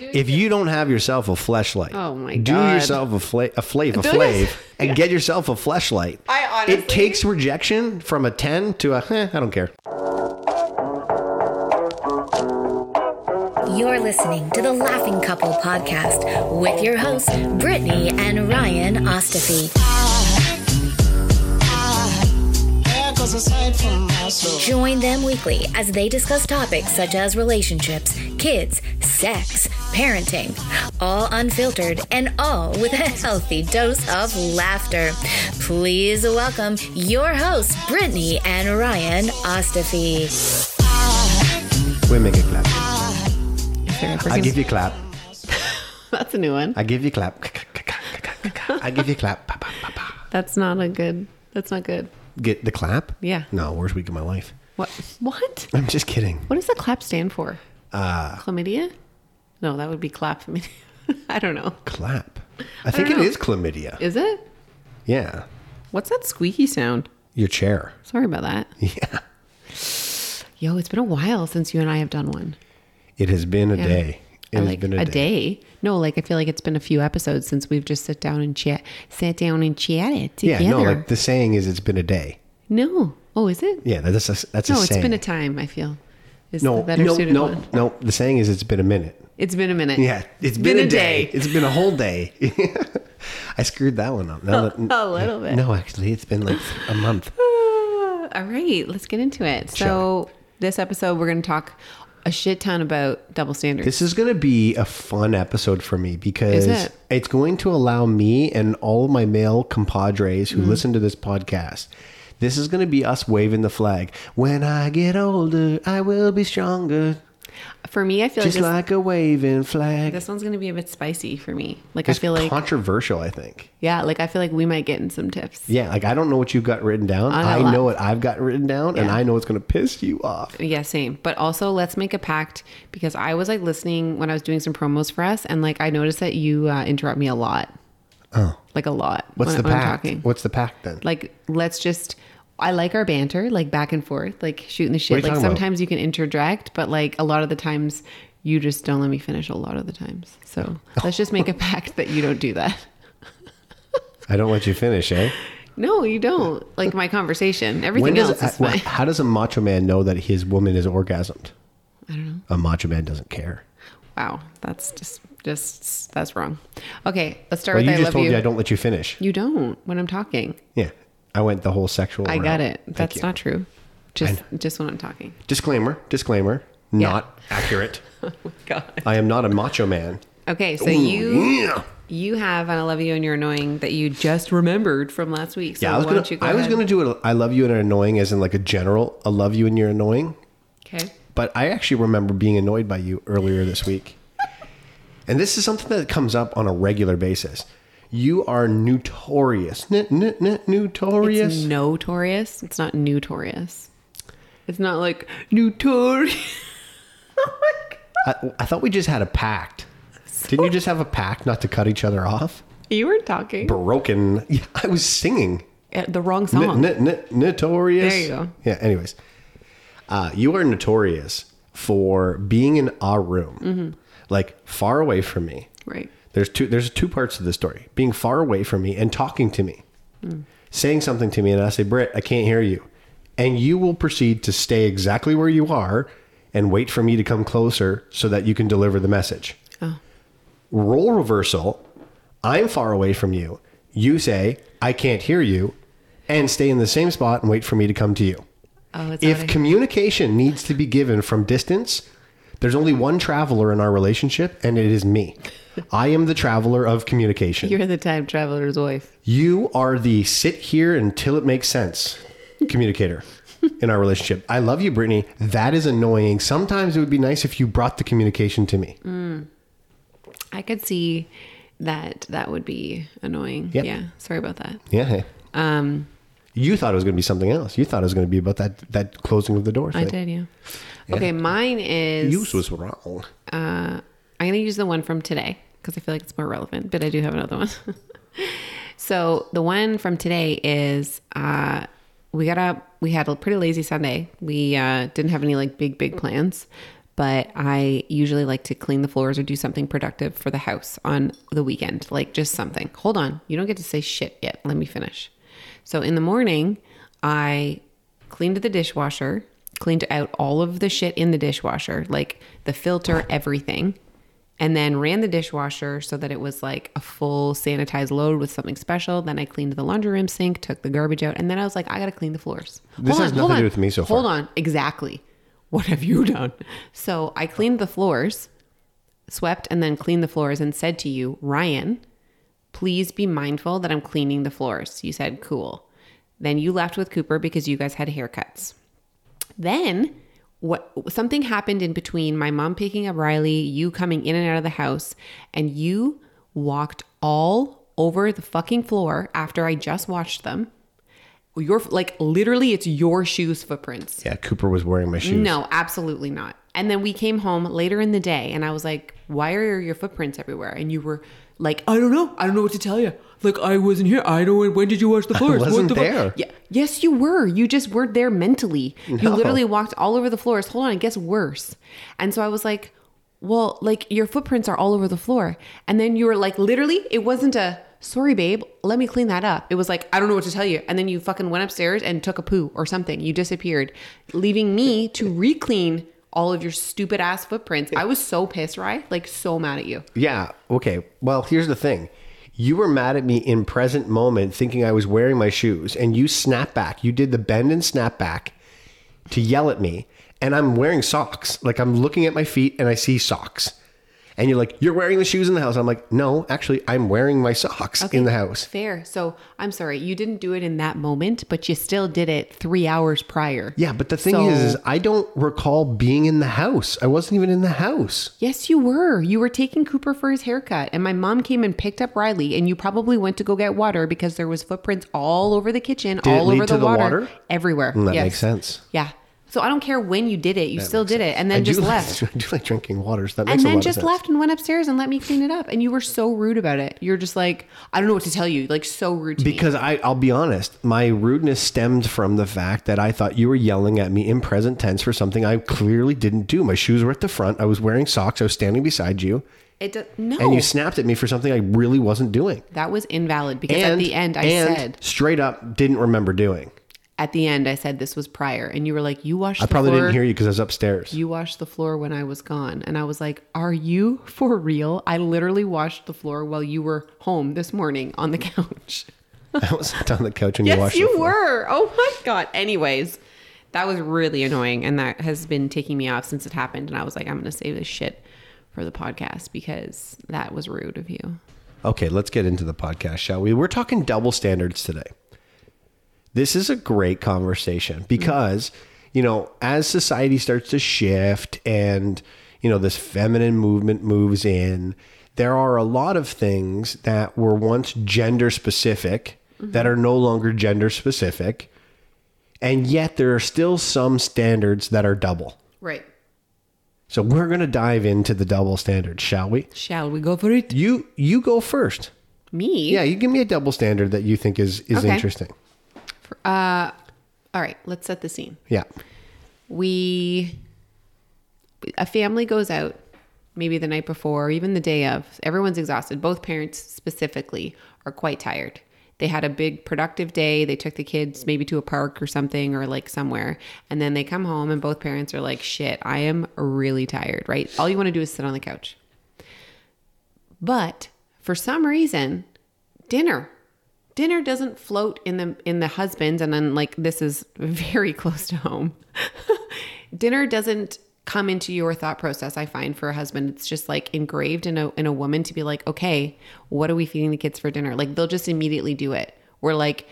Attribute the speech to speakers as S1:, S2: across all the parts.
S1: If you don't have yourself a fleshlight,
S2: Oh my
S1: do
S2: God.
S1: yourself a fla- a flave, a flave,
S2: this.
S1: and get yourself a fleshlight.
S2: I honestly-
S1: it takes rejection from a ten to a eh, I don't care.
S3: You're listening to the Laughing Couple podcast with your hosts, Brittany and Ryan Ostafy. Join them weekly as they discuss topics such as relationships, kids, sex, parenting, all unfiltered and all with a healthy dose of laughter. Please welcome your hosts, Brittany and Ryan Ostafy.
S1: We make a clap. I give you clap.
S2: That's a new one.
S1: I give you clap. I give you clap.
S2: That's not a good. That's not good.
S1: Get the clap?
S2: Yeah.
S1: No, worst week of my life.
S2: What? What?
S1: I'm just kidding.
S2: What does the clap stand for?
S1: Uh,
S2: Chlamydia? No, that would be clapchlamydia. I don't know.
S1: clap. I think
S2: don't
S1: it is chlamydia.
S2: Is it?
S1: Yeah.
S2: What's that squeaky sound?
S1: Your chair.
S2: Sorry about that.
S1: Yeah.
S2: Yo, it's been a while since you and I have done one.
S1: It has been a
S2: Yeah.
S1: day. It
S2: I
S1: has
S2: like
S1: been
S2: a, day. No, like I feel like it's been a few episodes since we've just sat down and chat, sat down and chatted together.
S1: Yeah, no, like the saying is it's been a day.
S2: no. Oh, is it?
S1: Yeah, that's a, that's a
S2: no, it's
S1: saying.
S2: been a time. I feel is
S1: no, no,
S2: suited
S1: no,
S2: one.
S1: no. The saying is it's been a minute.
S2: It's been a minute.
S1: Yeah, it's been, a day. It's been a whole day. I screwed that one up. No, oh,
S2: A little bit.
S1: No, actually, it's been like a month.
S2: All right, let's get into it. So,
S1: Shall
S2: this episode, we're going to talk a shit ton about double standards.
S1: This is going to be a fun episode for me because
S2: it?
S1: it's going to allow me and all of my male compadres who mm-hmm. listen to this podcast. This is going to be us waving the flag. When I get older, I will be stronger,
S2: For me, I feel
S1: just
S2: like this,
S1: like a waving flag.
S2: this one's going to be a bit spicy for me. Like,
S1: it's
S2: I feel like,
S1: controversial, I think.
S2: yeah, like I feel like we might get in some tips.
S1: Yeah, like I don't know what you've got written down.
S2: I a
S1: I know what I've got written down, and I know it's going to piss you off.
S2: Yeah, same. But also, let's make a pact because I was like listening when I was doing some promos for us, and like I noticed that you uh, interrupt me a lot.
S1: Oh,
S2: Like a lot.
S1: what's
S2: when,
S1: the pact? What's the pact then?
S2: like let's just I like our banter, like back and forth, like shooting the shit. Like
S1: talking about?
S2: sometimes you can interject, but like a lot of the times you just don't let me finish a lot of the times. So let's just make a pact that you don't do that.
S1: I don't let you finish, eh?
S2: No, you don't. Like my conversation. Everything
S1: does
S2: else is
S1: wh-
S2: fine.
S1: how does a macho man know that his woman is orgasmed?
S2: I don't know.
S1: A macho man doesn't care.
S2: Wow. That's just just that's wrong. Okay, let's start
S1: Well,
S2: with
S1: you
S2: I
S1: just
S2: love
S1: told
S2: you.
S1: I don't let you finish.
S2: You don't when I'm talking.
S1: Yeah, I went the whole sexual.
S2: I
S1: route.
S2: got it.
S1: Thank
S2: That's
S1: you.
S2: not true. Just just when I'm talking.
S1: Disclaimer. Disclaimer. Not accurate.
S2: Oh God.
S1: I am not a macho man.
S2: Okay, so you
S1: Yeah.
S2: You have an I love you and you're annoying that you just remembered from last week. So
S1: Yeah, I was
S2: why
S1: gonna.
S2: don't you go
S1: I was gonna do it. I love you and annoying as in like a general. I love you and you're annoying.
S2: Okay.
S1: But I actually remember being annoyed by you earlier this week. And this is something that comes up on a regular basis. You are notorious. N- n- n- notorious.
S2: It's notorious. It's not notorious. It's not like notorious. oh my God.
S1: I, I thought we just had a pact. Didn't you just have a pact not to cut each other off?
S2: You were talking
S1: Broken. Yeah, I was singing.
S2: Uh, the wrong song.
S1: n- n- notorious.
S2: There you go.
S1: Yeah. Anyways, uh, you are notorious for being in our room,
S2: Mm-hmm.
S1: like far away from me.
S2: right.
S1: There's two. There's two parts to the story: being far away from me and talking to me,
S2: Hmm.
S1: saying something to me, and I say, "Britt, I can't hear you," and you will proceed to stay exactly where you are and wait for me to come closer so that you can deliver the message.
S2: Oh.
S1: Role reversal: I'm far away from you. You say, "I can't hear you," and stay in the same spot and wait for me to come to you.
S2: Oh,
S1: If communication needs to be given from distance, there's only one traveler in our relationship, and it is me. I am the traveler of communication.
S2: you're the time traveler's wife.
S1: You are the sit here until it makes sense communicator in our relationship. I love you, Brittany. That is annoying. Sometimes it would be nice if you brought the communication to me.
S2: I could see that that would be annoying.
S1: Yep.
S2: Yeah. Sorry about that.
S1: Yeah. Hey.
S2: Um,
S1: You thought it was going to be something else. You thought it was going to be about that that closing of the door Thing.
S2: I did, yeah. Okay, mine is.
S1: You was wrong.
S2: Uh, I'm going to use the one from today because I feel like it's more relevant, but I do have another one. so the one from today is uh, we got up, we had a pretty lazy Sunday. We uh, didn't have any like big, big plans, but I usually like to clean the floors or do something productive for the house on the weekend, like just something. Hold on. You don't get to say shit yet. Let me finish. So in the morning, I cleaned the dishwasher, cleaned out all of the shit in the dishwasher, like the filter, everything, and then ran the dishwasher so that it was like a full sanitized load with something special. Then I cleaned the laundry room sink, took the garbage out, and then I was like, I gotta clean the floors.
S1: This
S2: Hold
S1: has
S2: on,
S1: nothing to do with me so far.
S2: Hold on, exactly. What have you done? So I cleaned the floors, swept, and then cleaned the floors, and said to you, Ryan, please be mindful that I'm cleaning the floors. You said, cool. Then you left with Cooper because you guys had haircuts. Then what something happened in between my mom picking up Riley, you coming in and out of the house, and you walked all over the fucking floor after I just washed them. Your like literally it's your shoes footprints.
S1: Yeah, Cooper was wearing my shoes.
S2: No, absolutely not. And then we came home later in the day and I was like, why are your footprints everywhere? And you were like, I don't know. I don't know what to tell you. Like, I wasn't here. I don't. Know. When did you wash the floors?
S1: wasn't
S2: the fu-"
S1: there.
S2: Yeah. Yes, you were. You just weren't there mentally. You literally walked all over the floors. Hold on, it gets worse. And so I was like, well, like your footprints are all over the floor. And then you were like, literally, it wasn't a sorry, babe, let me clean that up. It was like, I don't know what to tell you. And then you fucking went upstairs and took a poo or something. You disappeared, leaving me to re-clean all of your stupid ass footprints. I was so pissed, right? Like so mad at you.
S1: Yeah. Okay. Well, here's the thing. You were mad at me in present moment, thinking I was wearing my shoes, and you snap back. You did the bend and snap back to yell at me, and I'm wearing socks. Like I'm looking at my feet and I see socks. And you're like, you're wearing the shoes in the house. I'm like, no, actually, I'm wearing my socks in the house.
S2: Fair. So I'm sorry, you didn't do it in that moment, but you still did it three hours prior.
S1: Yeah, but the thing
S2: So-
S1: is, is, I don't recall being in the house. I wasn't even in the house.
S2: Yes, you were. You were taking Cooper for his haircut, and my mom came and picked up Riley, and you probably went to go get water because there was footprints all over the kitchen,
S1: Did
S2: all over the,
S1: the
S2: water,
S1: water?
S2: everywhere.
S1: Mm, that
S2: Yes.
S1: makes sense.
S2: Yeah. So I don't care when you did it, you still did it, and then
S1: I
S2: just
S1: like-
S2: left.
S1: I do like drinking water, so that makes
S2: And then just
S1: sense.
S2: left and went upstairs and let me clean it up. And you were so rude about it. You're just like, I don't know what to tell you. Like so rude to me.
S1: Because I, I'll be honest, my rudeness stemmed from the fact that I thought you were yelling at me in present tense for something I clearly didn't do. My shoes were at the front. I was wearing socks. I was standing beside you,
S2: It no.
S1: and you snapped at me for something I really wasn't doing.
S2: that was invalid because
S1: and
S2: at the end I
S1: and
S2: said
S1: straight up didn't remember doing.
S2: At the end I said this was prior, and you were like, you washed.
S1: I probably
S2: floor.
S1: didn't hear you because I was upstairs.
S2: You washed the floor when I was gone. And I was like, Are you for real? I literally washed the floor while you were home this morning on the couch.
S1: I was on the couch and you
S2: washed.
S1: yes,
S2: you
S1: the floor.
S2: were. Oh my God. Anyways, that was really annoying. And that has been taking me off since it happened. And I was like, I'm going to save this shit for the podcast because that was rude of you.
S1: Okay, let's get into the podcast, shall we? We're talking double standards today. This is a great conversation because, you know, as society starts to shift and, you know, this feminine movement moves in, there are a lot of things that were once gender specific that are no longer gender specific. And yet there are still some standards that are double.
S2: Right.
S1: So we're going to dive into the double standards, shall we?
S2: Shall we go for it?
S1: You you go first.
S2: Me?
S1: Yeah, you give me a double standard that you think is is
S2: Okay.
S1: interesting.
S2: Uh, all right. Let's set the scene.
S1: Yeah.
S2: we a family goes out maybe the night before or even the day of everyone's exhausted both parents specifically are quite tired they had a big productive day they took the kids maybe to a park or something or like somewhere and then they come home and both parents are like shit i am really tired right all you want to do is sit on the couch but for some reason dinner
S4: dinner doesn't float in the in the husband and then like this is very close to home. dinner doesn't come into your thought process i find for a husband. It's just like engraved in a in a woman to be like okay what are we feeding the kids for dinner? Like they'll just immediately do it. We're like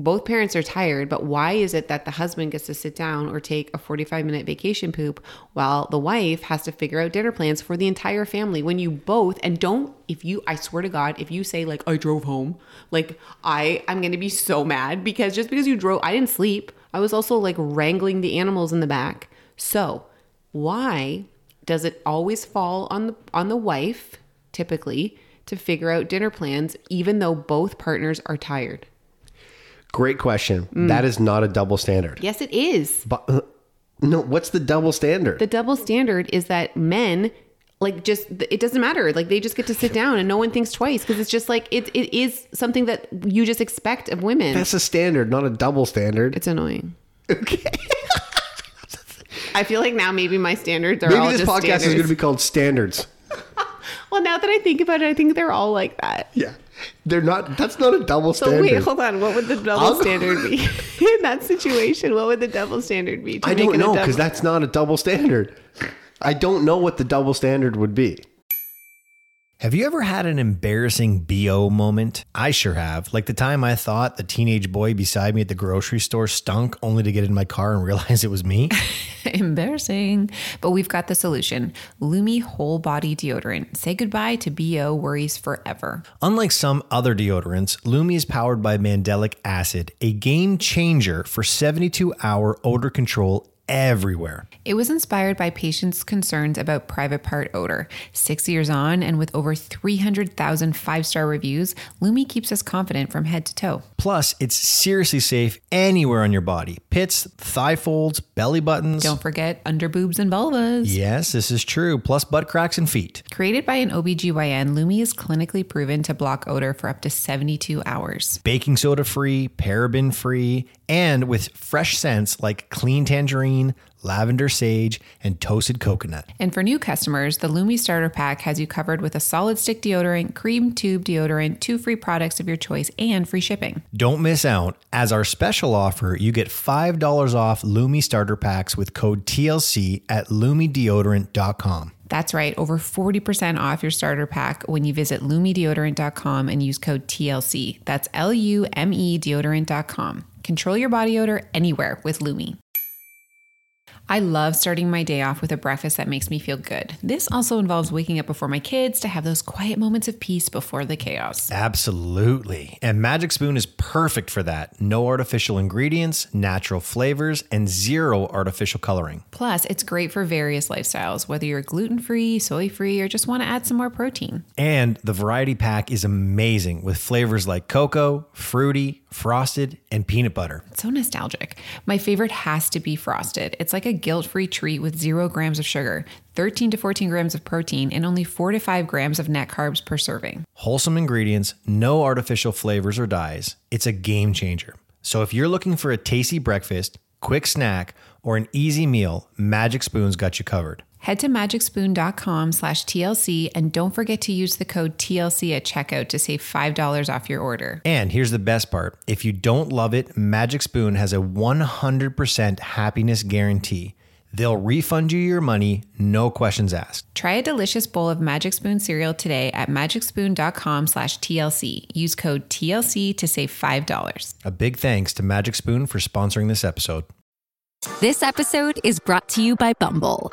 S4: both parents are tired but why is it that the husband gets to sit down or take a 45 minute vacation poop while the wife has to figure out dinner plans for the entire family? When you both and don't if you i swear to god if you say like i drove home like i i'm gonna be so mad because just because you drove i didn't sleep. I was also like wrangling the animals in the back. So why does it always fall on the on the wife typically to figure out dinner plans even though both partners are tired
S5: Great question. That is not a double standard.
S4: yes it is
S5: But uh, no, what's the double standard?
S4: the double standard is that men like just it doesn't matter like they just get to sit down and no one thinks twice because it's just like it, it is something that you just expect of women
S5: That's a standard, not a double standard.
S4: it's annoying
S5: Okay.
S4: i feel like now maybe my standards are
S5: Maybe
S4: all
S5: this podcast
S4: standards.
S5: is going to be called standards.
S4: well now that i think about it i think they're all like that
S5: Yeah. They're not, that's not a double
S4: So
S5: standard.
S4: wait, hold on. What would the double
S5: I'll go-
S4: standard be in that situation? What would the double standard be?
S5: I don't know because that's not a double standard. I don't know what the double standard would be.
S1: Have you ever had an embarrassing BO moment? I sure have. Like the time I thought the teenage boy beside me at the grocery store stunk only to get in my car and realize it was me.
S2: Embarrassing. But we've got the solution Lume Whole Body Deodorant. Say goodbye to BO worries forever.
S1: Unlike some other deodorants, Lume is powered by mandelic acid, a game changer for 72 hour odor control everywhere.
S2: It was inspired by patients' concerns about private part odor. Six years on, and with over 300,000 five star reviews, Lume keeps us confident from head to toe.
S1: Plus, it's seriously safe anywhere on your body pits, thigh folds, belly buttons.
S2: Don't forget underboobs and vulvas.
S1: Yes, this is true, plus butt cracks and feet.
S2: Created by an OBGYN, Lume is clinically proven to block odor for up to 72 hours.
S1: baking soda free, paraben free, and with fresh scents like clean tangerine, lavender sage, and toasted coconut.
S2: And for new customers, the Lume Starter Pack has you covered with a solid stick deodorant, cream tube deodorant, two free products of your choice, and free shipping.
S1: Don't miss out. As our special offer, you get $5 off Lume starter packs with code TLC at lumedeodorant.com.
S2: That's right, over 40% off your starter pack when you visit lumedeodorant.com and use code TLC. That's L U M E deodorant.com. Control your body odor anywhere with Lume. I love starting my day off with a breakfast that makes me feel good. This also involves waking up before my kids to have those quiet moments of peace before the chaos.
S1: Absolutely. And Magic Spoon is perfect for that. No artificial ingredients, natural flavors, and zero artificial coloring.
S2: Plus, it's great for various lifestyles, whether you're gluten free, soy free, or just want to add some more protein.
S1: And the variety pack is amazing with flavors like cocoa, fruity, frosted, and peanut butter.
S2: It's so nostalgic. My favorite has to be frosted. It's like a guilt free treat with zero grams of sugar, 13 to 14 grams of protein, and only 4 to 5 grams of net carbs per serving.
S1: Wholesome ingredients, no artificial flavors or dyes. It's a game changer. So if you're looking for a tasty breakfast, quick snack, or an easy meal, Magic Spoon's got you covered.
S2: Head to magicspoon.com slash TLC and don't forget to use the code TLC at checkout to save $5 off your order.
S1: And here's the best part if you don't love it, Magic Spoon has a 100% happiness guarantee. They'll refund you your money, no questions asked.
S2: Try a delicious bowl of Magic Spoon cereal today at magicspoon.com slash TLC. Use code TLC to save $5.
S1: A big thanks to Magic Spoon for sponsoring this episode.
S6: This episode is brought to you by Bumble.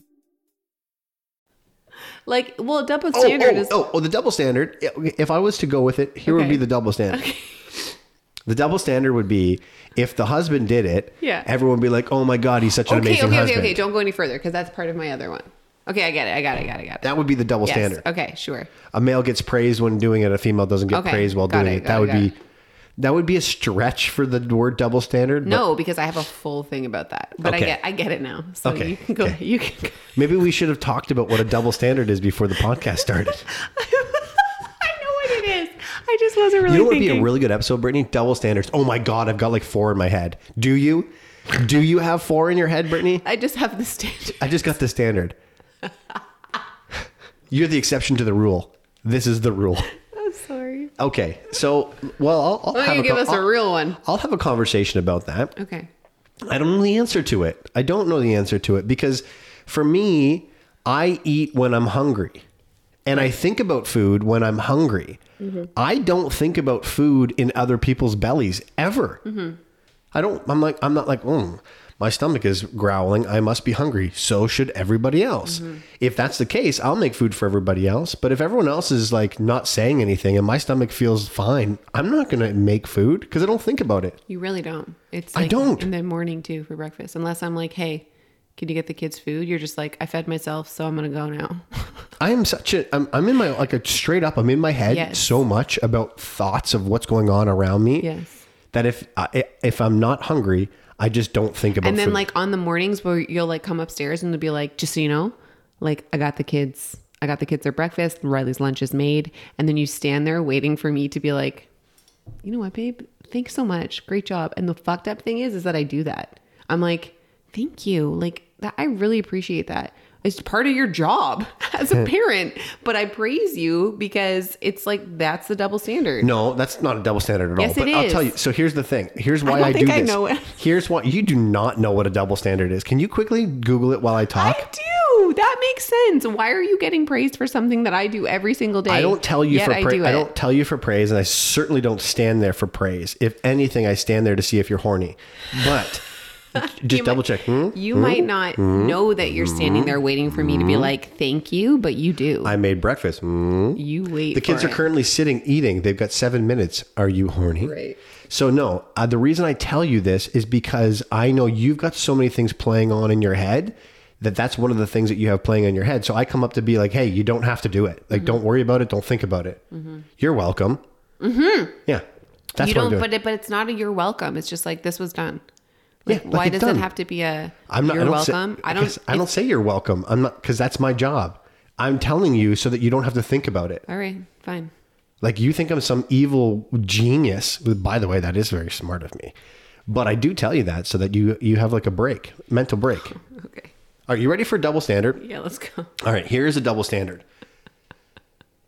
S4: Like, well, double
S5: Oh,
S4: standard
S5: oh,
S4: is
S5: oh, oh, the double standard. If I was to go with it, here would be the double standard. The double standard would be if the husband did it,
S4: Yeah.
S5: everyone would be like, "Oh my god, he's such an
S4: okay,
S5: amazing
S4: okay, okay,
S5: husband."
S4: okay. Don't go any further because that's part of my other one. Okay, I get it. I got it. I got it. I got it.
S5: That would be the double
S4: yes.
S5: standard.
S4: Okay, sure.
S5: A male gets praised when doing it, a female doesn't get
S4: Okay,
S5: praised while doing
S4: it,
S5: it. That
S4: it,
S5: would be.
S1: That would be a stretch for the word double standard.
S2: No, because I have a full thing about that. But
S1: Okay.
S2: I get I get it now. So
S1: Okay,
S2: you can go
S1: okay.
S2: you can go.
S1: Maybe we should have talked about what a double standard is before the podcast started.
S2: I know what it is. I just wasn't really
S1: You know what would be a really good episode, Brittany? Double standards. Oh my God, I've got like four in my head. Do you? Do you have four in your head, Brittany?
S2: I just have the standard.
S1: I just got the standard. You're the exception to the rule. This is the rule. Okay, so well, I'll, I'll
S2: Why
S1: have
S2: don't you
S1: a
S2: give us a
S1: I'll-
S2: real one?
S1: I'll have a conversation about that.
S2: Okay.
S1: I don't know the answer to it. I don't know the answer to it because for me, I eat when I'm hungry. And I think about food when I'm hungry. I don't think about food in other people's bellies ever. I don't I'm like I'm not like, mm, my stomach is growling. I must be hungry. So should everybody else. Mm-hmm. If that's the case, I'll make food for everybody else. But if everyone else is like not saying anything and my stomach feels fine, I'm not going to make food because I don't think about it.
S2: You really don't. It's
S1: I don't.
S2: in the morning too for breakfast. Unless I'm like, hey, can you get the kids food? You're just like, I fed myself, so I'm gonna go now.
S1: I am such a I'm, I'm in my like a straight up I'm in my head
S2: Yes.
S1: so much about thoughts of what's going on around me
S2: Yes.
S1: that if I, if I'm not hungry I just don't think about
S2: and then
S1: food.
S2: like on the mornings where you'll like come upstairs and they'll be like, just so you know, like I got the kids, I got the kids their breakfast. Riley's lunch is made, and then you stand there waiting for me to be like, you know what, babe? Thanks so much, great job. And the fucked up thing is, is that I do that. I'm like, thank you, like that. I really appreciate that. It's part of your job as a parent, but I praise you because it's like that's the double standard.
S1: no that's not a double standard at all
S2: Yes,
S1: but
S2: it
S1: I'll tell you so here's the thing here's why I,
S2: think
S1: do
S2: I
S1: this
S2: know it.
S1: here's why you do not know what a double standard is can you quickly google it while I talk
S2: I do. That makes sense. Why are you getting praised for something that I do every single day?
S1: I don't tell you for
S2: I
S1: praise.
S2: do
S1: I don't tell you for praise, and I certainly don't stand there for praise. If anything, I stand there to see if you're horny. But just double check. Hmm?
S2: You might not know that you're standing there waiting for me to be like, "Thank you," but you do.
S1: I made breakfast. Hmm?
S2: you wait.
S1: The kids are
S2: it.
S1: currently sitting eating. They've got seven minutes. Are you horny?
S2: Right.
S1: So no. Uh, the reason I tell you this is because I know you've got so many things playing on in your head that that's one of the things that you have playing in your head. So I come up to be like, hey, you don't have to do it. Like, don't worry about it. Don't think about it. You're welcome. Mm-hmm. Yeah. That's
S2: you
S1: what I'm
S2: don't,
S1: doing.
S2: but it, but it's not a "you're welcome." It's just like this was done. Like,
S1: Yeah, like
S2: why does
S1: done.
S2: it have to be a
S1: I'm not.
S2: "you're
S1: I don't say-
S2: welcome"? I don't.
S1: I don't say you're welcome. I'm not because that's my job. I'm telling you so that you don't have to think about it.
S2: All right, fine.
S1: Like you think I'm some evil genius. By the way, that is very smart of me. But I do tell you that so that you you have like a break, mental break.
S2: Okay.
S1: Are you ready for a double standard?
S2: Yeah, let's go.
S1: All right, here's a double standard.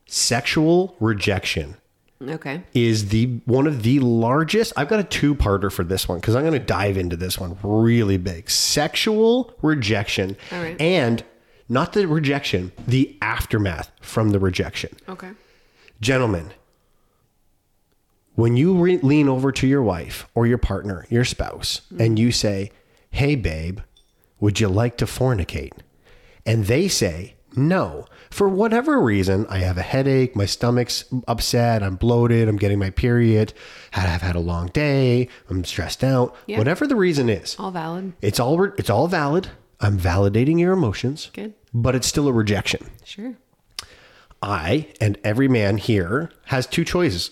S1: Sexual rejection
S2: Okay.
S1: is the one of the largest. I've got a two-parter for this one because I'm going to dive into this one really big. Sexual rejection
S2: All right.
S1: and not the rejection, the aftermath from the rejection.
S2: Okay.
S1: Gentlemen, when you re- lean over to your wife or your partner, your spouse, mm-hmm. and you say, "Hey babe, would you like to fornicate?" and they say, "No." For whatever reason, I have a headache, my stomach's upset, I'm bloated, I'm getting my period, I've had a long day, I'm stressed out.
S2: Yeah.
S1: Whatever the reason is,
S2: All valid.
S1: it's all re- it's all valid. I'm validating your emotions.
S2: Good.
S1: But it's still a rejection.
S2: Sure.
S1: I and every man here has two choices.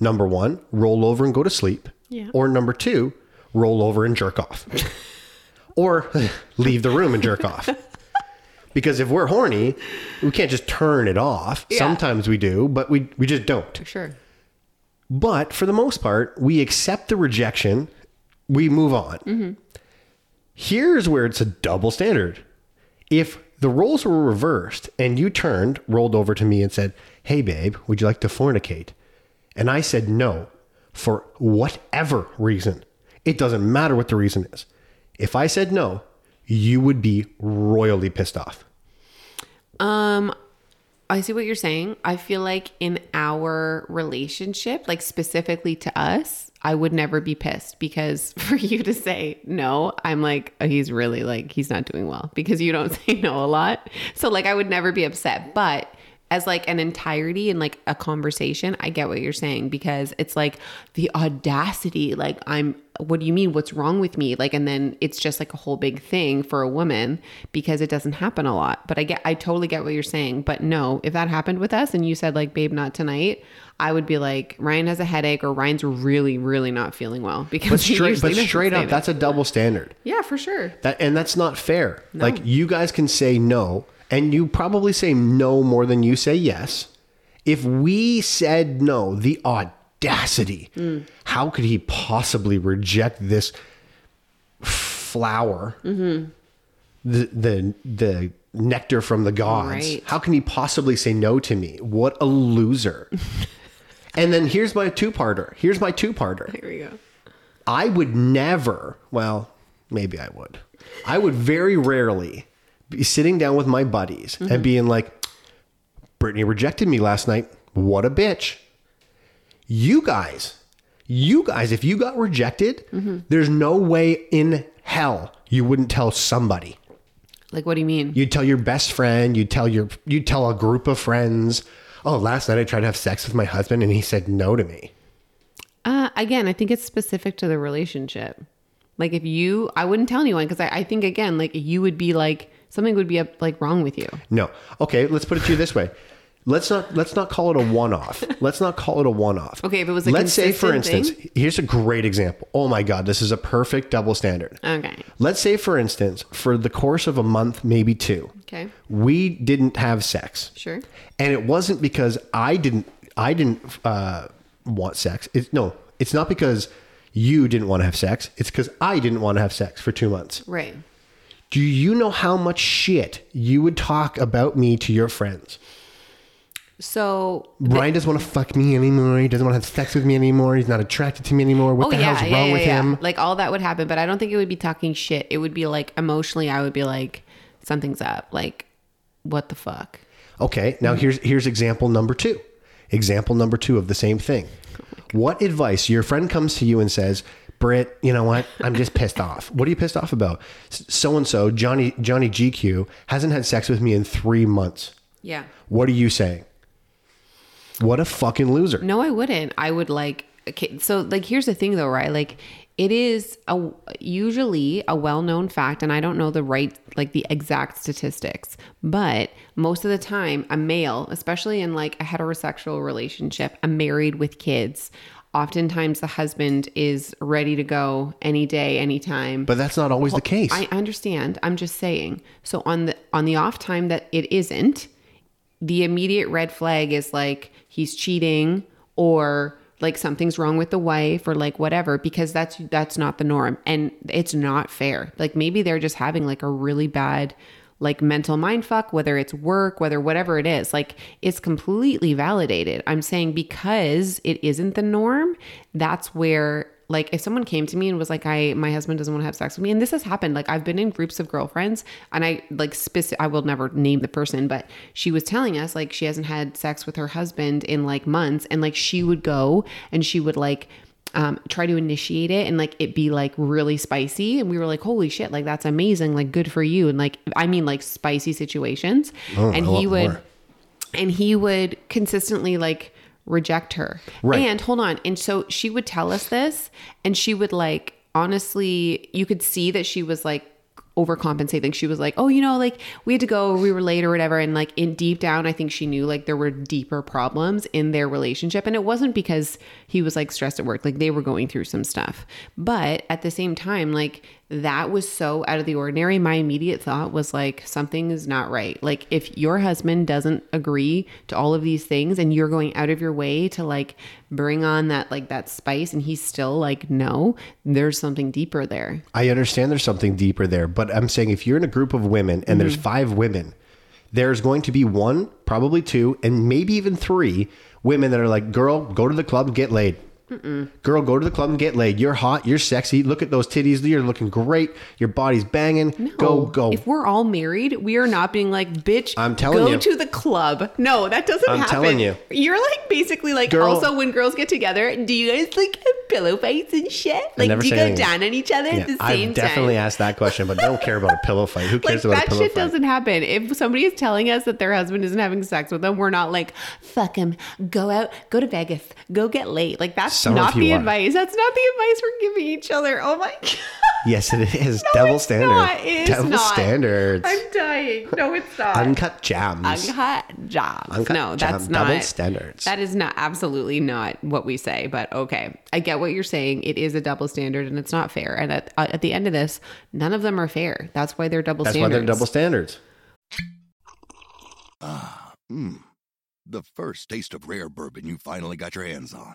S1: Number one, roll over and go to sleep.
S2: Yeah.
S1: Or number two, roll over and jerk off. or leave the room and jerk off. Because if we're horny, we can't just turn it off. Sometimes we do, but we, we just don't.
S2: Sure.
S1: But for the most part, we accept the rejection, we move on. Mm-hmm. Here's where it's a double standard. If the roles were reversed and you turned, rolled over to me and said, Hey, babe, would you like to fornicate? And I said no for whatever reason. It doesn't matter what the reason is. If I said no, you would be royally pissed off.
S2: Um, I see what you're saying. I feel like in our relationship, like specifically to us, I would never be pissed because for you to say no, I'm like, oh, he's really like, he's not doing well because you don't say no a lot. So, like, I would never be upset. But as like an entirety and like a conversation, I get what you're saying because it's like the audacity. Like, I'm what do you mean? What's wrong with me? Like, and then it's just like a whole big thing for a woman because it doesn't happen a lot. But I get, I totally get what you're saying. But no, if that happened with us and you said like, babe, not tonight, I would be like, Ryan has a headache or Ryan's really, really not feeling well because
S1: But straight, but straight up, that's a double standard.
S2: yeah, for sure.
S1: That and that's not fair. Like you guys can say no, and you probably say no more than you say yes. If we said no, the audacity.
S2: Mm.
S1: How could he possibly reject this flower?
S2: Mm-hmm.
S1: The the the nectar from the gods.
S2: Right.
S1: How can he possibly say no to me? What a loser. and then here's my two-parter. Here's my two-parter.
S2: Here we go.
S1: I would never, well, maybe I would. I would very rarely be sitting down with my buddies and being like, Brittany rejected me last night. What a bitch. You guys, you guys, if you got rejected, there's no way in hell you wouldn't tell somebody.
S2: Like, what do you mean?
S1: You'd tell your best friend, you'd tell your you'd tell a group of friends, oh, last night I tried to have sex with my husband and he said no to me.
S2: Uh, again, I think it's specific to the relationship. Like if you, I wouldn't tell anyone because I, I think again, like you would be like something would be up, like wrong with you.
S1: No. Okay, let's put it to you this way. Let's not let's not call it a one-off. Let's not call it a one-off.
S2: Okay, if it was a
S1: let's say for instance, here's a great example. Oh my god, this is a perfect double standard.
S2: Okay.
S1: Let's say for instance, for the course of a month, maybe two,
S2: Okay.
S1: we didn't have sex.
S2: Sure.
S1: And it wasn't because I didn't I didn't uh, want sex. It's no, it's not because you didn't want to have sex. It's because I didn't want to have sex for two months.
S2: Right.
S1: Do you know how much shit you would talk about me to your friends?
S2: So
S1: Ryan doesn't want to fuck me anymore. He doesn't want to have sex with me anymore. He's not attracted to me anymore. What
S2: oh
S1: the
S2: yeah,
S1: hell's
S2: yeah,
S1: wrong
S2: yeah,
S1: with him?
S2: Like all that would happen, but I don't think it would be talking shit. It would be like emotionally, I would be like, something's up. Like, what the fuck?
S1: Okay, now mm. here's here's example number two. Example number two of the same thing. Oh what advice? Your friend comes to you and says, "Britt, you know what? I'm just pissed off. What are you pissed off about? So and so, Johnny Johnny GQ hasn't had sex with me in three months.
S2: Yeah.
S1: What are you saying? What a fucking loser.
S2: No, I wouldn't. I would like. Okay, so like, here's the thing, though, right? Like, it is a usually a well-known fact, and I don't know the right, like, the exact statistics, but most of the time, a male, especially in like a heterosexual relationship, a married with kids, oftentimes the husband is ready to go any day, anytime.
S1: But that's not always the case.
S2: I understand. I'm just saying. So on the on the off time that it isn't, the immediate red flag is like he's cheating or like something's wrong with the wife or like whatever because that's that's not the norm. And it's not fair. Like maybe they're just having like a really bad like mental mind fuck whether it's work whether whatever it is. Like it's completely validated. I'm saying because it isn't the norm that's where like if someone came to me and was like i my husband doesn't want to have sex with me and this has happened like i've been in groups of girlfriends and i like specific i will never name the person but she was telling us like she hasn't had sex with her husband in like months and like she would go and she would like um, try to initiate it and like it be like really spicy and we were like holy shit like that's amazing like good for you and like i mean like spicy situations
S1: Oh,
S2: and
S1: I
S2: he would
S1: more.
S2: and he would consistently like reject her.
S1: Right.
S2: And hold on. And so she would tell us this and she would like honestly you could see that she was like overcompensating. She was like, "Oh, you know, like we had to go, we were late or whatever." And like in deep down, I think she knew like there were deeper problems in their relationship, and it wasn't because he was like stressed at work. Like they were going through some stuff. But at the same time, like that was so out of the ordinary. My immediate thought was like something is not right. Like if your husband doesn't agree to all of these things and you're going out of your way to like bring on that like that spice and he's still like no, there's something deeper there.
S1: I understand there's something deeper there, but I'm saying if you're in a group of women and there's mm-hmm. five women, there's going to be one, probably two, and maybe even three women that are like, girl, go to the club get laid. Girl, go to the club and get laid. You're hot. You're sexy. Look at those titties. You're looking great. Your body's banging. Go, go.
S2: If we're all married, we are not being like, bitch,
S1: I'm telling
S2: go
S1: you.
S2: to the club. No, that doesn't happen.
S1: I'm telling you.
S2: You're like basically like
S1: Girl-
S2: also when girls get together, do you guys like have pillow fights and shit? Like do you go
S1: anything.
S2: down on each other
S1: Yeah,
S2: at the same
S1: I've definitely
S2: time?
S1: asked that question, but don't care about a pillow fight. Who
S2: Like
S1: cares about a
S2: that
S1: pillow
S2: shit
S1: fight?
S2: doesn't happen. If somebody is telling us that their husband isn't having sex with them, we're not like, fuck him, go out, go to Vegas, go get laid. Like that's
S1: some
S2: not
S1: of you
S2: the
S1: are.
S2: advice. That's not the advice we're giving each other. Oh my god.
S1: Yes, it is.
S2: No,
S1: Double
S2: it's
S1: standard.
S2: not. It is
S1: Double
S2: not.
S1: standards.
S2: I'm dying. No, it's not.
S1: Uncut jams.
S2: Uncut jobs.
S1: Uncut
S2: no, that's not
S1: double standards.
S2: That is not absolutely not what we say. But okay, I get what you're saying. It is a double standard, and it's not fair. And at, uh, at the end of this, none of them are fair. That's why they're double standards.
S1: That's why they're double standards.
S7: Mmm. The first taste of rare bourbon you finally got your hands on.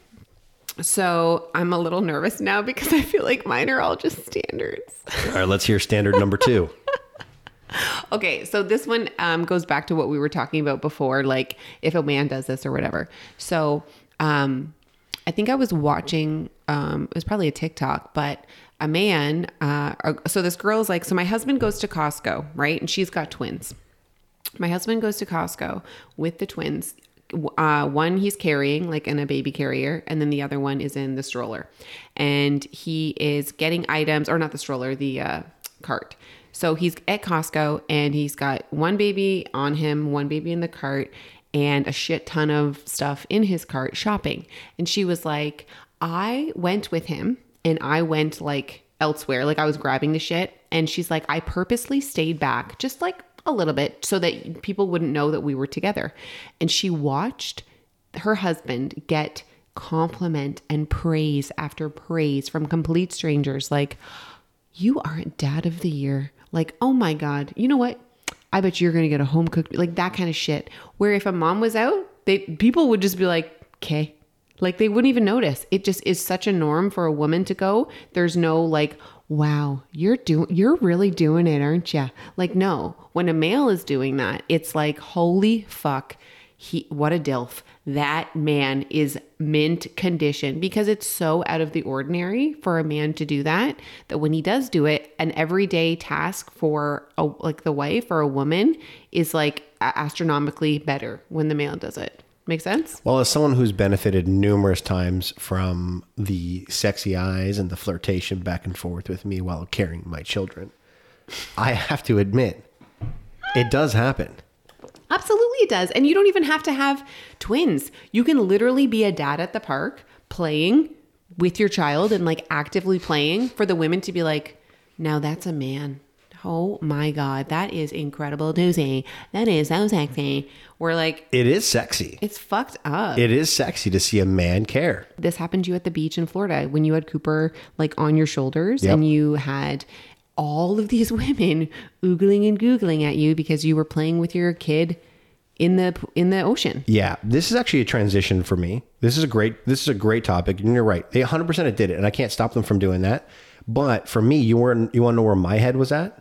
S2: So I'm a little nervous now because I feel like mine are all just standards.
S1: All right, let's hear standard number two.
S2: Okay, so this one um, goes back to what we were talking about before, like if a man does this or whatever. So um, I think I was watching, um, it was probably a TikTok, but a man, uh, so this girl's like, so my husband goes to Costco, right? And she's got twins. My husband goes to Costco with the twins. Uh, one he's carrying, like in a baby carrier, and then the other one is in the stroller. And he is getting items, or not the stroller, the uh, cart. So he's at Costco and he's got one baby on him, one baby in the cart, and a shit ton of stuff in his cart shopping. And she was like, I went with him and I went like elsewhere. Like I was grabbing the shit. And she's like, I purposely stayed back just like a little bit so that people wouldn't know that we were together. And she watched her husband get compliment and praise after praise from complete strangers. Like, you are a dad of the year. Like, oh my God, you know what? I bet you're gonna get a home cooked like that kind of shit. Where if a mom was out, they people would just be like, okay. Like they wouldn't even notice. It just is such a norm for a woman to go. There's no like, wow, you're doing you're really doing it, aren't you? Like, no. When a male is doing that, it's like, holy fuck, he what a dilf. That man is mint condition because it's so out of the ordinary for a man to do that that when he does do it, an everyday task for a, like the wife or a woman is like astronomically better when the male does it. Make sense?
S1: Well, as someone who's benefited numerous times from the sexy eyes and the flirtation back and forth with me while carrying my children, I have to admit, it does happen.
S2: Absolutely, it does. And you don't even have to have twins. You can literally be a dad at the park playing with your child and like actively playing for the women to be like, now that's a man. Oh my God, that is incredible, Doozy. That is so sexy. We're like,
S1: It is sexy.
S2: it's fucked up.
S1: It is sexy to see a man care.
S2: this happened to you at the beach in Florida when you had Cooper like on your shoulders
S1: Yep.
S2: and you had all of these women oogling and googling at you because you were playing with your kid in the in the ocean.
S1: Yeah, this is actually a transition for me. This is a great this is a great topic, and you're right. They 100 percent it did it, and I can't stop them from doing that. But for me, you weren't. You want to know where my head was at?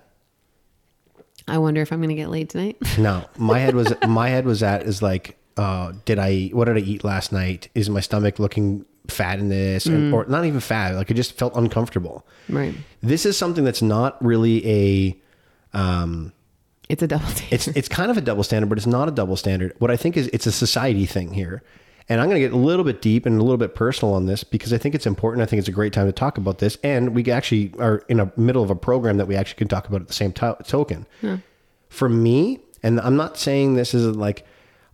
S2: I wonder if I'm going to get laid tonight.
S1: No, my head was my head was at is like, uh, did I what did I eat last night? Is my stomach looking fat in this, and, or not even fat? Like it just felt uncomfortable.
S2: right.
S1: This is something that's not really a. Um,
S2: It's a double standard.
S1: it's it's kind of a double standard, but it's not a double standard. What I think is it's a society thing here. And I'm going to get a little bit deep and a little bit personal on this because I think it's important. I think it's a great time to talk about this. And we actually are in the middle of a program that we actually can talk about at the same to- token. For me, and I'm not saying this is like,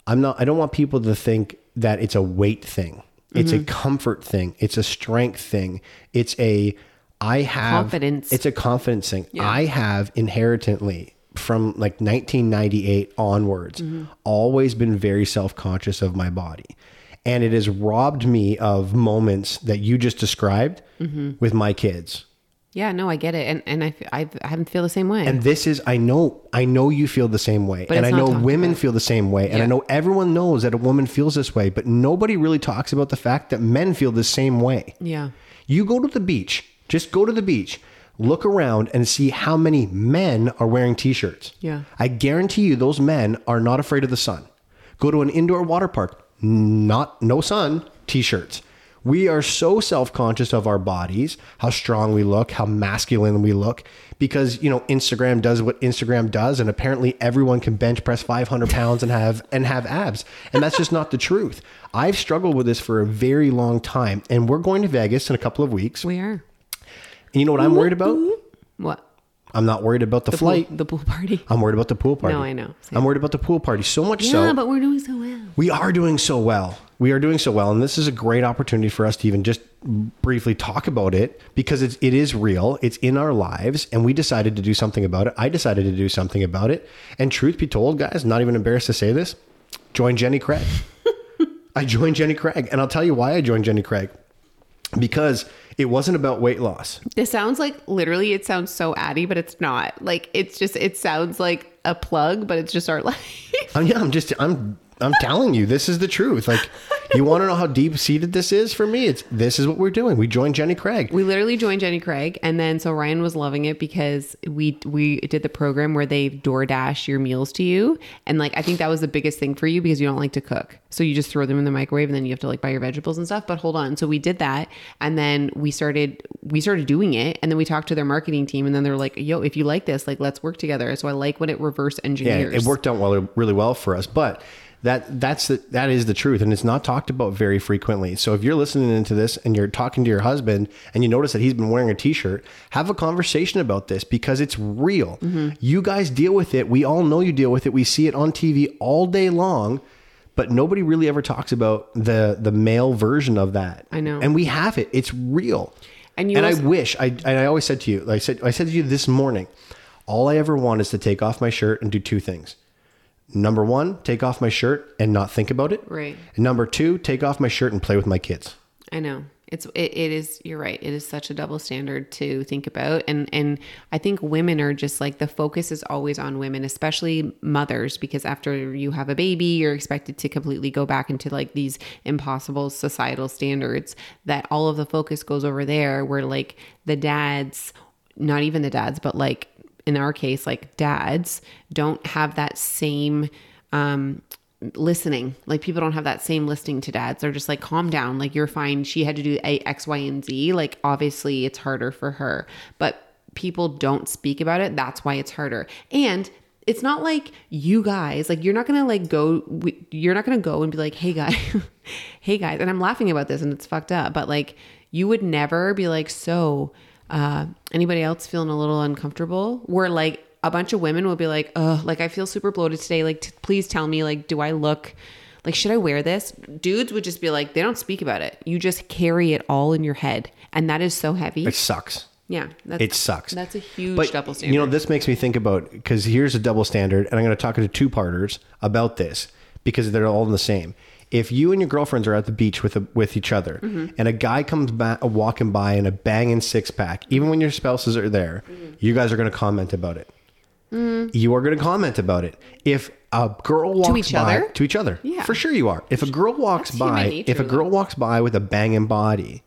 S1: I'm not, I don't want people to think that it's a weight thing. It's a mm-hmm. comfort thing. It's a strength thing. It's a, I have
S2: Confidence.
S1: It's a confidence thing. I have inherently from like 1998 onwards mm-hmm. always been very self-conscious of my body. And it has robbed me of moments that you just described mm-hmm. with my kids.
S2: yeah, no, I get it. And and I, I, I haven't feel the same way.
S1: And this is I know I know you feel the same way.
S2: But
S1: and I know women
S2: about.
S1: feel the same way. And I know everyone knows that a woman feels this way, but nobody really talks about the fact that men feel the same way.
S2: yeah.
S1: You go to the beach, just go to the beach, look around and see how many men are wearing t-shirts.
S2: Yeah.
S1: I guarantee you those men are not afraid of the sun. Go to an indoor water park, not no sun, t-shirts. We are so self conscious of our bodies, how strong we look, how masculine we look, because you know Instagram does what Instagram does, and apparently everyone can bench press 500 pounds and have and have abs, and that's just not the truth. I've struggled with this for a very long time, and we're going to Vegas in a couple of weeks.
S2: We are.
S1: And you know what I'm worried about?
S2: What?
S1: I'm not worried about the,
S2: The
S1: flight.
S2: Pool, the pool party.
S1: I'm worried about the pool party.
S2: No, I know. Same.
S1: I'm worried about the pool party so much
S2: Yeah,
S1: so.
S2: but we're doing so well.
S1: we are doing so well. We are doing so well, and this is a great opportunity for us to even just briefly talk about it because it's it is real. It's in our lives, and we decided to do something about it. I decided to do something about it. And truth be told, guys, not even embarrassed to say this, join Jenny Craig. I joined Jenny Craig, and I'll tell you why I joined Jenny Craig. Because it wasn't about weight loss.
S2: This sounds like literally. It sounds so addy, but it's not. Like it's just. It sounds like a plug, but it's just our life.
S1: I'm, yeah, I'm just I'm I'm telling you, this is the truth. Like, you want to know how deep seated this is for me? It's this is what we're doing. We joined Jenny Craig.
S2: We literally joined Jenny Craig, and then so Ryan was loving it because we we did the program where they DoorDash your meals to you, and like I think that was the biggest thing for you because you don't like to cook, so you just throw them in the microwave, and then you have to like buy your vegetables and stuff. But hold on, so we did that, and then we started we started doing it, and then we talked to their marketing team, and then they're like, "Yo, if you like this, like let's work together." So I like when it reverse
S1: Yeah,
S2: engineers.
S1: it worked out well, really well for us. But that that's the, that is the truth, and it's not talked about very frequently. So if you're listening into this and you're talking to your husband and you notice that he's been wearing a T-shirt, have a conversation about this because it's real. Mm-hmm. You guys deal with it. We all know you deal with it. We see it on TV all day long. But nobody really ever talks about the the male version of that.
S2: I know.
S1: and we have it. It's real.
S2: And you
S1: and
S2: also-
S1: I wish I and I always said to you, like I said I said to you this morning, all I ever want is to take off my shirt and do two things. Number one, take off my shirt and not think about it.
S2: Right.
S1: And number two, take off my shirt and play with my kids.
S2: I know. It's it, it is you're right. It is such a double standard to think about and and I think women are just like the focus is always on women, especially mothers because after you have a baby, you're expected to completely go back into like these impossible societal standards that all of the focus goes over there where like the dads, not even the dads, but like in our case like dads don't have that same um listening. Like people don't have that same listening to dads. They're just like calm down. Like you're fine. She had to do a x y and z. Like obviously it's harder for her. But people don't speak about it. That's why it's harder. And it's not like you guys like you're not gonna like go you're not gonna go and be like hey guys hey guys. And i'm laughing about this and it's fucked up but like you would never be like so uh anybody else feeling a little uncomfortable where like a bunch of women will be like, "Oh, like I feel super bloated today. Like, t- please tell me, like, do I look like should I wear this?" Dudes would just be like, they don't speak about it. You just carry it all in your head, and that is so heavy.
S1: It sucks.
S2: yeah, that's,
S1: It sucks.
S2: That's a huge
S1: But,
S2: double standard.
S1: You know, this makes me think about because here's a double standard, and I'm going to talk to two parters about this because they're all in the same. If you and your girlfriends are at the beach with a, with each other,
S2: Mm-hmm.
S1: and a guy comes back walking by in a banging six pack, even when your spouses are there,
S2: Mm-hmm.
S1: you guys are going to comment about it. You are going to comment about it. If a girl walks to
S2: each
S1: by
S2: other?
S1: to each other,
S2: Yeah.
S1: for sure you are. If a girl walks
S2: That's
S1: by,
S2: nature,
S1: if a girl walks by with a banging body,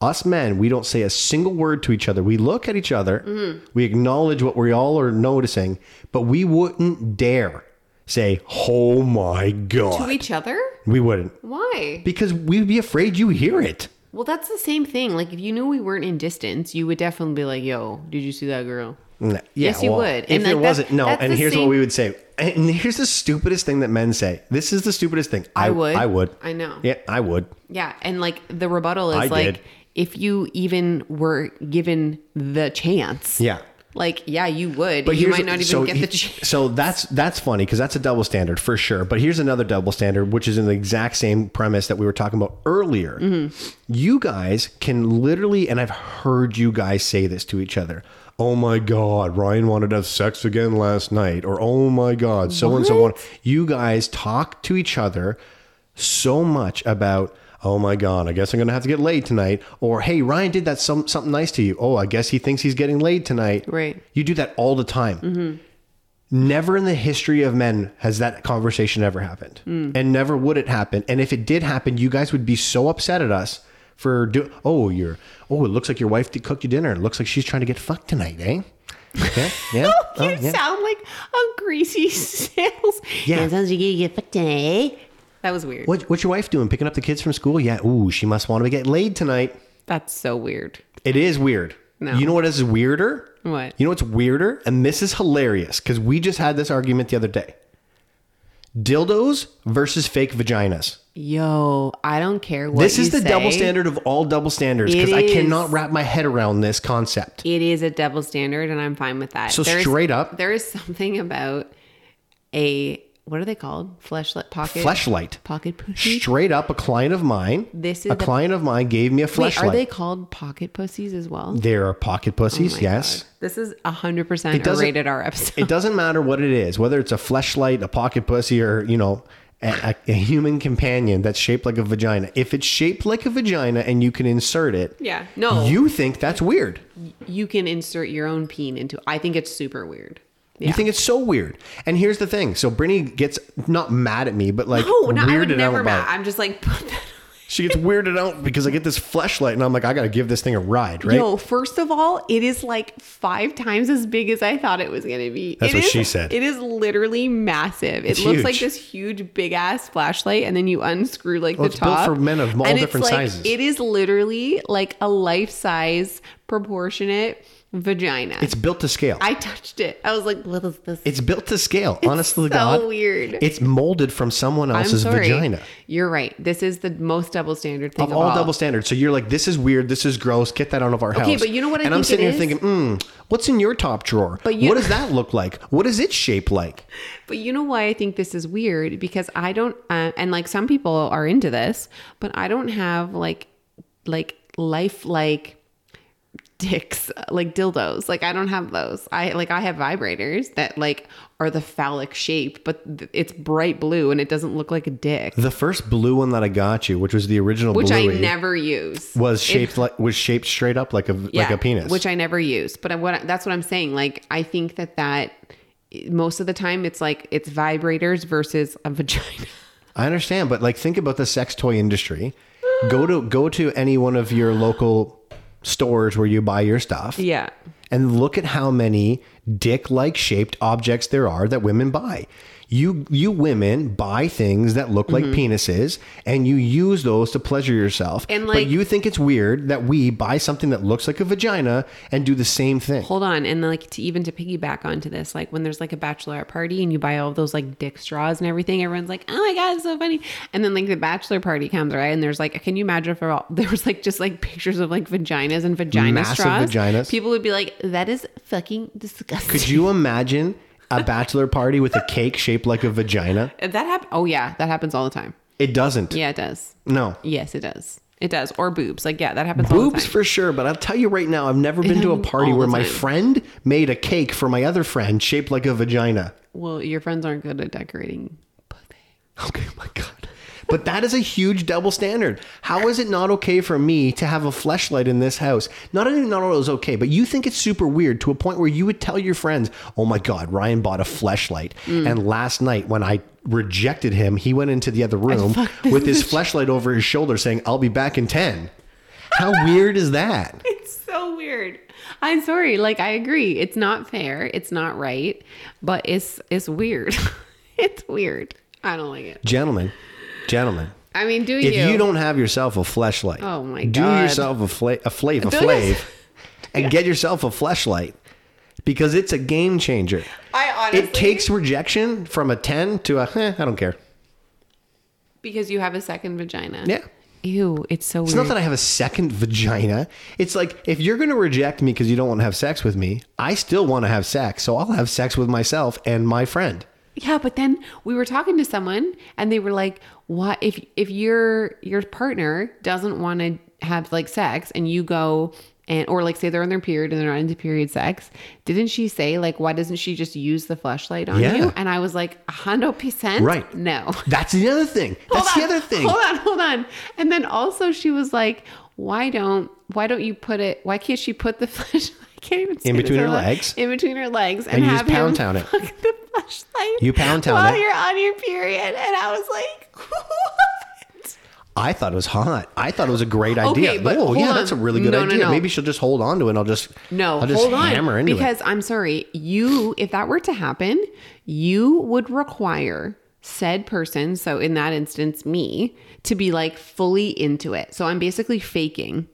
S1: us men, we don't say a single word to each other. We look at each other,
S2: Mm-hmm.
S1: we acknowledge what we all are noticing, but we wouldn't dare say, "Oh my god."
S2: to each other?
S1: we wouldn't
S2: Why?
S1: because we'd be afraid you hear it.
S2: Well, that's the same thing. Like, if you knew we weren't in distance, you would definitely be like, "Yo, did you see that girl?"
S1: N- Yeah,
S2: Yes, you would.
S1: If
S2: like,
S1: it wasn't, no. And here's what we would say. And here's the stupidest thing that men say. This is the stupidest thing.
S2: I would.
S1: I would.
S2: I know.
S1: Yeah, I would.
S2: Yeah, and like the rebuttal is
S1: I
S2: like,
S1: did.
S2: if you even were given the chance,
S1: Yeah.
S2: Like yeah, you would.
S1: But
S2: you might not even
S1: so
S2: get the chance.
S1: So that's that's funny because that's a double standard for sure. But here's another double standard, which is in the exact same premise that we were talking about earlier.
S2: Mm-hmm.
S1: You guys can literally, and I've heard you guys say this to each other. Oh my God, Ryan wanted to have sex again last night, or oh my God, so and so on. You guys talk to each other so much about. Oh my God! I guess I'm gonna have to get laid tonight. Or hey, Ryan did that some something nice to you. Oh, I guess he thinks he's getting laid tonight.
S2: Right.
S1: You do that all the time. Mm-hmm. Never in the history of men has that conversation ever happened. Mm. And never would it happen. And if it did happen, you guys would be so upset at us for do oh, you're oh, it looks like your wife did- cooked you dinner. It looks like she's trying to get fucked tonight, eh? Yeah, yeah.
S2: you
S1: oh, yeah.
S2: sound like a greasy sales.
S1: Yeah.
S2: Sounds like you get fucked today. That was weird.
S1: What, what's your wife doing? Picking up the kids from school? Yeah. Ooh, she must want to get laid tonight.
S2: That's so weird.
S1: It is weird.
S2: No.
S1: You know what is weirder?
S2: What?
S1: You know what's weirder? And this is hilarious because we just had this argument the other day. Dildos versus fake vaginas.
S2: Yo, I don't care what
S1: this is the double standard of all double standards because I cannot wrap my head around this concept.
S2: It is a double standard, and I'm fine with that.
S1: So
S2: There's-
S1: straight up-
S2: there is something about a what are they called? Fleshlight pocket.
S1: Fleshlight.
S2: Pocket pussy.
S1: Straight up, a client of mine.
S2: This is
S1: a
S2: the-
S1: client of mine gave me a
S2: Wait,
S1: fleshlight.
S2: are they called pocket pussies as well?
S1: There are pocket pussies,
S2: Oh
S1: yes.
S2: God. This is hundred percent a rated R episode.
S1: It doesn't matter what it is, whether it's a fleshlight, a pocket pussy, or you know, a, a, a human companion that's shaped like a vagina. If it's shaped like a vagina and you can insert it,
S2: Yeah. No.
S1: you think that's weird.
S2: you can insert your own peen into. I think it's super weird.
S1: You think it's so weird. And here's the thing: so Brittany gets not mad at me, but like
S2: No, no, I would
S1: weirded out
S2: never. Mad. I'm just like.
S1: She gets weirded out because I get this fleshlight and I'm like, I got to give this thing a ride, right?
S2: Yo, first of all, it is like five times as big as I thought it was going to be.
S1: That's
S2: It
S1: what
S2: is-
S1: she said.
S2: It is literally massive.
S1: It's
S2: it looks like this huge, big ass flashlight, and then you unscrew like
S1: Well,
S2: the
S1: it's built
S2: top.
S1: for men of all
S2: and it's
S1: different
S2: like-
S1: sizes.
S2: It is literally like a life size, proportionate vagina.
S1: It's built to scale.
S2: I touched it. I was like, what is this?
S1: it's built to scale. honestly, to
S2: so
S1: God,
S2: weird.
S1: It's molded from someone
S2: I'm
S1: else's
S2: sorry.
S1: vagina.
S2: You're right. This is the most double standard thing
S1: Of all double standards, so you're like, this is weird, this is gross. Get that out of our house.
S2: Okay, but you know what I
S1: and I'm sitting here
S2: is?
S1: thinking, mm, what's in your top drawer?
S2: But you-
S1: what does that look like? What is it shape like?
S2: But you know why I think this is weird? Because I don't, uh, and like some people are into this, but I don't have like, like life like dicks, like dildos. Like I don't have those. I like I have vibrators that like are the phallic shape, but th- it's bright blue and it doesn't look like a dick,
S1: The first blue one that I got you, which was the original
S2: which I
S1: Bluey,
S2: never use.
S1: was shaped like was shaped straight up like a like a penis.
S2: which I never use. But I, what that's what I'm saying. Like I think that that most of the time it's like it's vibrators versus a vagina.
S1: I understand, but like think about the sex toy industry. Go to go to any one of your local stores where you buy your stuff.
S2: Yeah.
S1: And look at how many dick-like shaped objects there are that women buy. You you women buy things that look like penises and you use those to pleasure yourself.
S2: Mm-hmm. And,
S1: but
S2: like-
S1: you think it's weird that we buy something that looks like a vagina and do the same thing.
S2: Hold on, and like to even to piggyback onto this, like when there's like a bachelorette party and you buy all those like dick straws and everything, everyone's like, "Oh my god, it's so funny!" And then like the bachelor party comes right, and there's like, can you imagine if all there was like just like pictures of like vaginas and vagina
S1: Massive
S2: straws?
S1: vaginas.
S2: People would be like, "That is fucking disgusting."
S1: Could you imagine a bachelor party with a cake shaped like a vagina?
S2: That happen? Oh yeah, that happens all the time.
S1: It doesn't.
S2: Yeah, it does.
S1: No.
S2: Yes, it does. It does. Or boobs. Like yeah, that happens. all the
S1: Boobs for sure, but I'll tell you right now, I've never been to a party
S2: All
S1: where
S2: the
S1: my
S2: time.
S1: friend made a cake for my other friend shaped like a vagina.
S2: Well, your friends aren't good at decorating.
S1: Okay, my God. But that is a huge double standard. How is it not okay for me to have a fleshlight in this house? Not only not only is okay, but you think it's super weird to a point where you would tell your friends, "Oh my God, Ryan bought a fleshlight,"
S2: Mm.
S1: and last night when I rejected him, he went into the other room with his fleshlight over his shoulder, saying, "I'll be back in 10. How weird is that?
S2: It's so weird. I'm sorry. Like I agree. It's not fair. It's not right. But it's it's weird. it's weird. I don't like it.
S1: Gentlemen, gentlemen,
S2: I mean, do you?
S1: if
S2: you?
S1: don't have yourself a fleshlight,
S2: Oh my
S1: do
S2: God.
S1: Do yourself a fla- a flave, a flave, and get yourself a fleshlight because it's a game changer.
S2: I honestly
S1: It takes rejection from a ten to a eh, I don't care.
S2: because you have a second vagina.
S1: Yeah.
S2: Ew. It's so
S1: It's
S2: weird.
S1: not that I have a second vagina. It's like if you're going to reject me because you don't want to have sex with me, I still want to have sex. So I'll have sex with myself and my friend.
S2: Yeah, but then we were talking to someone and they were like, "What if if your your partner doesn't want to have like sex and you go and or like say they're on their period and they're not into period sex, didn't she say like why doesn't she just use the flashlight on
S1: Yeah.
S2: you?" And I was like, "A hundred percent,
S1: Right.
S2: No,
S1: That's the other thing. That's the other thing.
S2: Hold on, hold on. And then also she was like, "Why don't why don't you put it? Why can't she put the flashlight?" Can't even
S1: In between her
S2: out
S1: legs?
S2: In between her legs, and,
S1: And you
S2: have
S1: just pound town it.
S2: the flashlight.
S1: You pound town
S2: while
S1: it.
S2: you're on your period, and I was like, "What?"
S1: I thought it was hot. I thought it was a great idea.
S2: Okay, but
S1: oh, yeah,
S2: on.
S1: that's a really good
S2: No, no,
S1: idea.
S2: no.
S1: Maybe she'll just hold on to it and I'll just
S2: No,
S1: I'll just
S2: hold on.
S1: hammer into
S2: because
S1: it.
S2: I'm sorry, you if that were to happen, you would require said person, so in that instance, me, to be like fully into it. So I'm basically faking,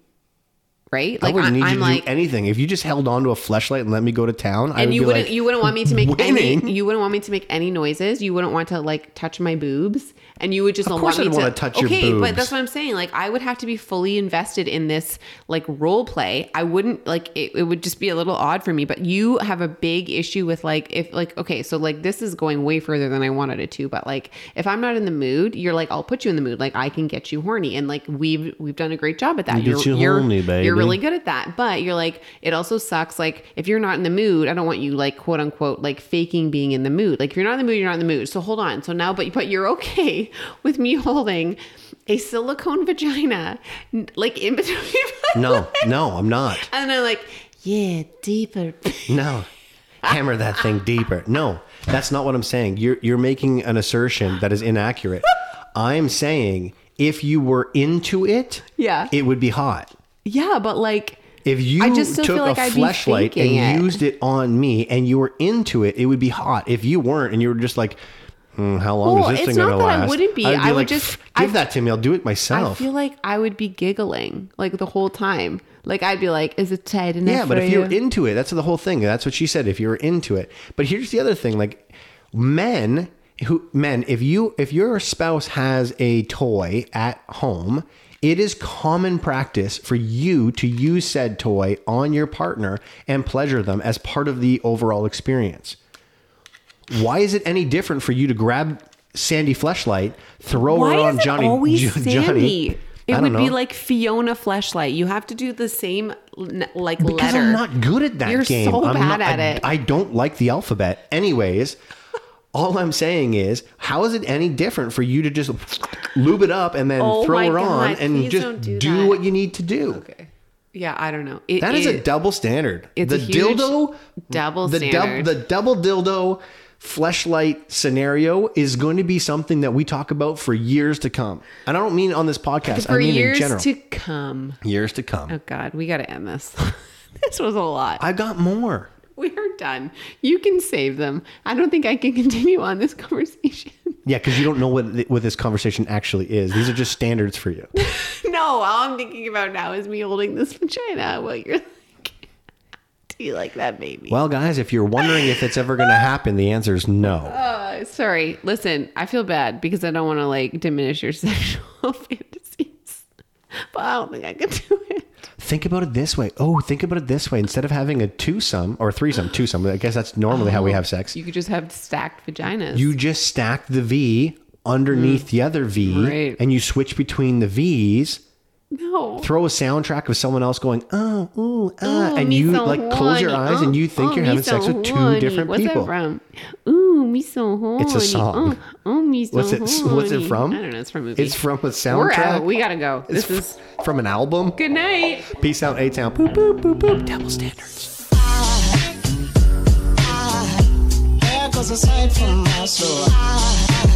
S2: right?
S1: I wouldn't
S2: I-
S1: need you
S2: I'm
S1: to
S2: like,
S1: do anything. If you just held on to a fleshlight and let me go to town, I would
S2: and you wouldn't
S1: like,
S2: you wouldn't want me to make
S1: winning.
S2: any you wouldn't want me to make any noises. You wouldn't want to like touch my boobs. And you would just
S1: Of course
S2: want
S1: I'd
S2: to
S1: wanna touch your
S2: okay but that's what i'm saying. Like i would have to be fully invested in this like role play. I wouldn't like it, it would just be a little odd for me. But you have a big issue with like if like okay so like this is going way further than i wanted it to. But like if i'm not in the mood you're like i'll put you in the mood. Like i can get you horny. And like we've we've done a great job at that.
S1: Get you
S2: you're,
S1: horny, baby.
S2: you're really mm-hmm. good at that. But you're like, it also sucks. Like, if you're not in the mood, I don't want you like quote unquote like faking being in the mood. Like, if you're not in the mood, you're not in the mood. So hold on. So now, but but you're okay with me holding a silicone vagina, like in between. my
S1: no,
S2: legs.
S1: no, I'm not.
S2: And I'm like, yeah, deeper.
S1: No. Hammer that thing deeper. No, that's not what I'm saying. You're you're making an assertion that is inaccurate. I'm saying if you were into it,
S2: Yeah.
S1: it would be hot.
S2: Yeah, but like,
S1: If you
S2: I just
S1: took
S2: like
S1: a
S2: I'd be
S1: and
S2: it.
S1: used it on me and you were into it, it would be hot. If you weren't and you were just like, hmm, how long
S2: Well,
S1: is this thing gonna
S2: that I wouldn't be.
S1: I'd
S2: I would
S1: like,
S2: just-
S1: give
S2: I-
S1: that to me. I'll do it myself.
S2: I feel like I would be giggling like the whole time. Like I'd be like, "Is it tight enough?"
S1: Yeah, but if you're
S2: you?
S1: into it, that's the whole thing. That's what she said. If you're into it, but here's the other thing: like men who men, if you if your spouse has a toy at home, it is common practice for you to use said toy on your partner and pleasure them as part of the overall experience. Why is it any different for you to grab Sandy Fleshlight, throw
S2: Why
S1: her on
S2: is it
S1: Johnny?
S2: always Sandy?
S1: Johnny?
S2: It would
S1: don't
S2: be like Fiona Fleshlight. You have to do the same like
S1: Because
S2: letter.
S1: I'm not good at that
S2: You're
S1: game.
S2: so
S1: I'm
S2: bad
S1: not-
S2: at
S1: I,
S2: it.
S1: I don't like the alphabet. Anyways, all I'm saying is, how is it any different for you to just lube it up and then
S2: Oh
S1: throw
S2: my
S1: her on and just do,
S2: do
S1: what you need to do?
S2: Okay. Yeah, I don't know. It,
S1: That is a double standard.
S2: it's
S1: the dildo,
S2: double
S1: the,
S2: standard.
S1: the double dildo fleshlight scenario is going to be something that we talk about for years to come. And I don't mean on this podcast.
S2: for
S1: I mean
S2: years
S1: in general.
S2: to come.
S1: years to come.
S2: Oh God, we got to end this. this was a lot.
S1: I got more.
S2: we are done. You can save them. I don't think I can continue on this conversation.
S1: Yeah, because you don't know what what this conversation actually is. These are just standards for you.
S2: no, all I'm thinking about now is me holding this vagina while you're like, do you like that baby?
S1: Well, guys, if you're wondering if it's ever going to happen, the answer is no.
S2: Uh, sorry. Listen, I feel bad because I don't want to like diminish your sexual fantasies, but I don't think I can do it.
S1: Think about it this way. Oh, think about it this way. Instead of having a twosome or threesome, twosome, I guess that's normally how we have sex.
S2: You could just have stacked vaginas.
S1: You just stack the V underneath the other V
S2: Mm. Right.
S1: and you switch between the V's.
S2: No.
S1: Throw a soundtrack of someone else going, oh, ooh, ah,
S2: Ooh,
S1: and you
S2: so
S1: like close your
S2: horny.
S1: eyes and you
S2: Oh,
S1: think
S2: oh,
S1: you're having
S2: so
S1: sex with two
S2: horny.
S1: different
S2: What's
S1: people.
S2: that from? Ooh, me so horny.
S1: It's a song.
S2: Oh, oh, me so
S1: What's it? What's it from?
S2: I don't know. It's from a movie.
S1: It's from a
S2: We're
S1: soundtrack.
S2: out. We gotta go.
S1: It's
S2: This is
S1: f- from an album.
S2: good night.
S1: Peace out, A Town. Boop boop boop boop. Double standards.
S8: There goes a sight from my soul.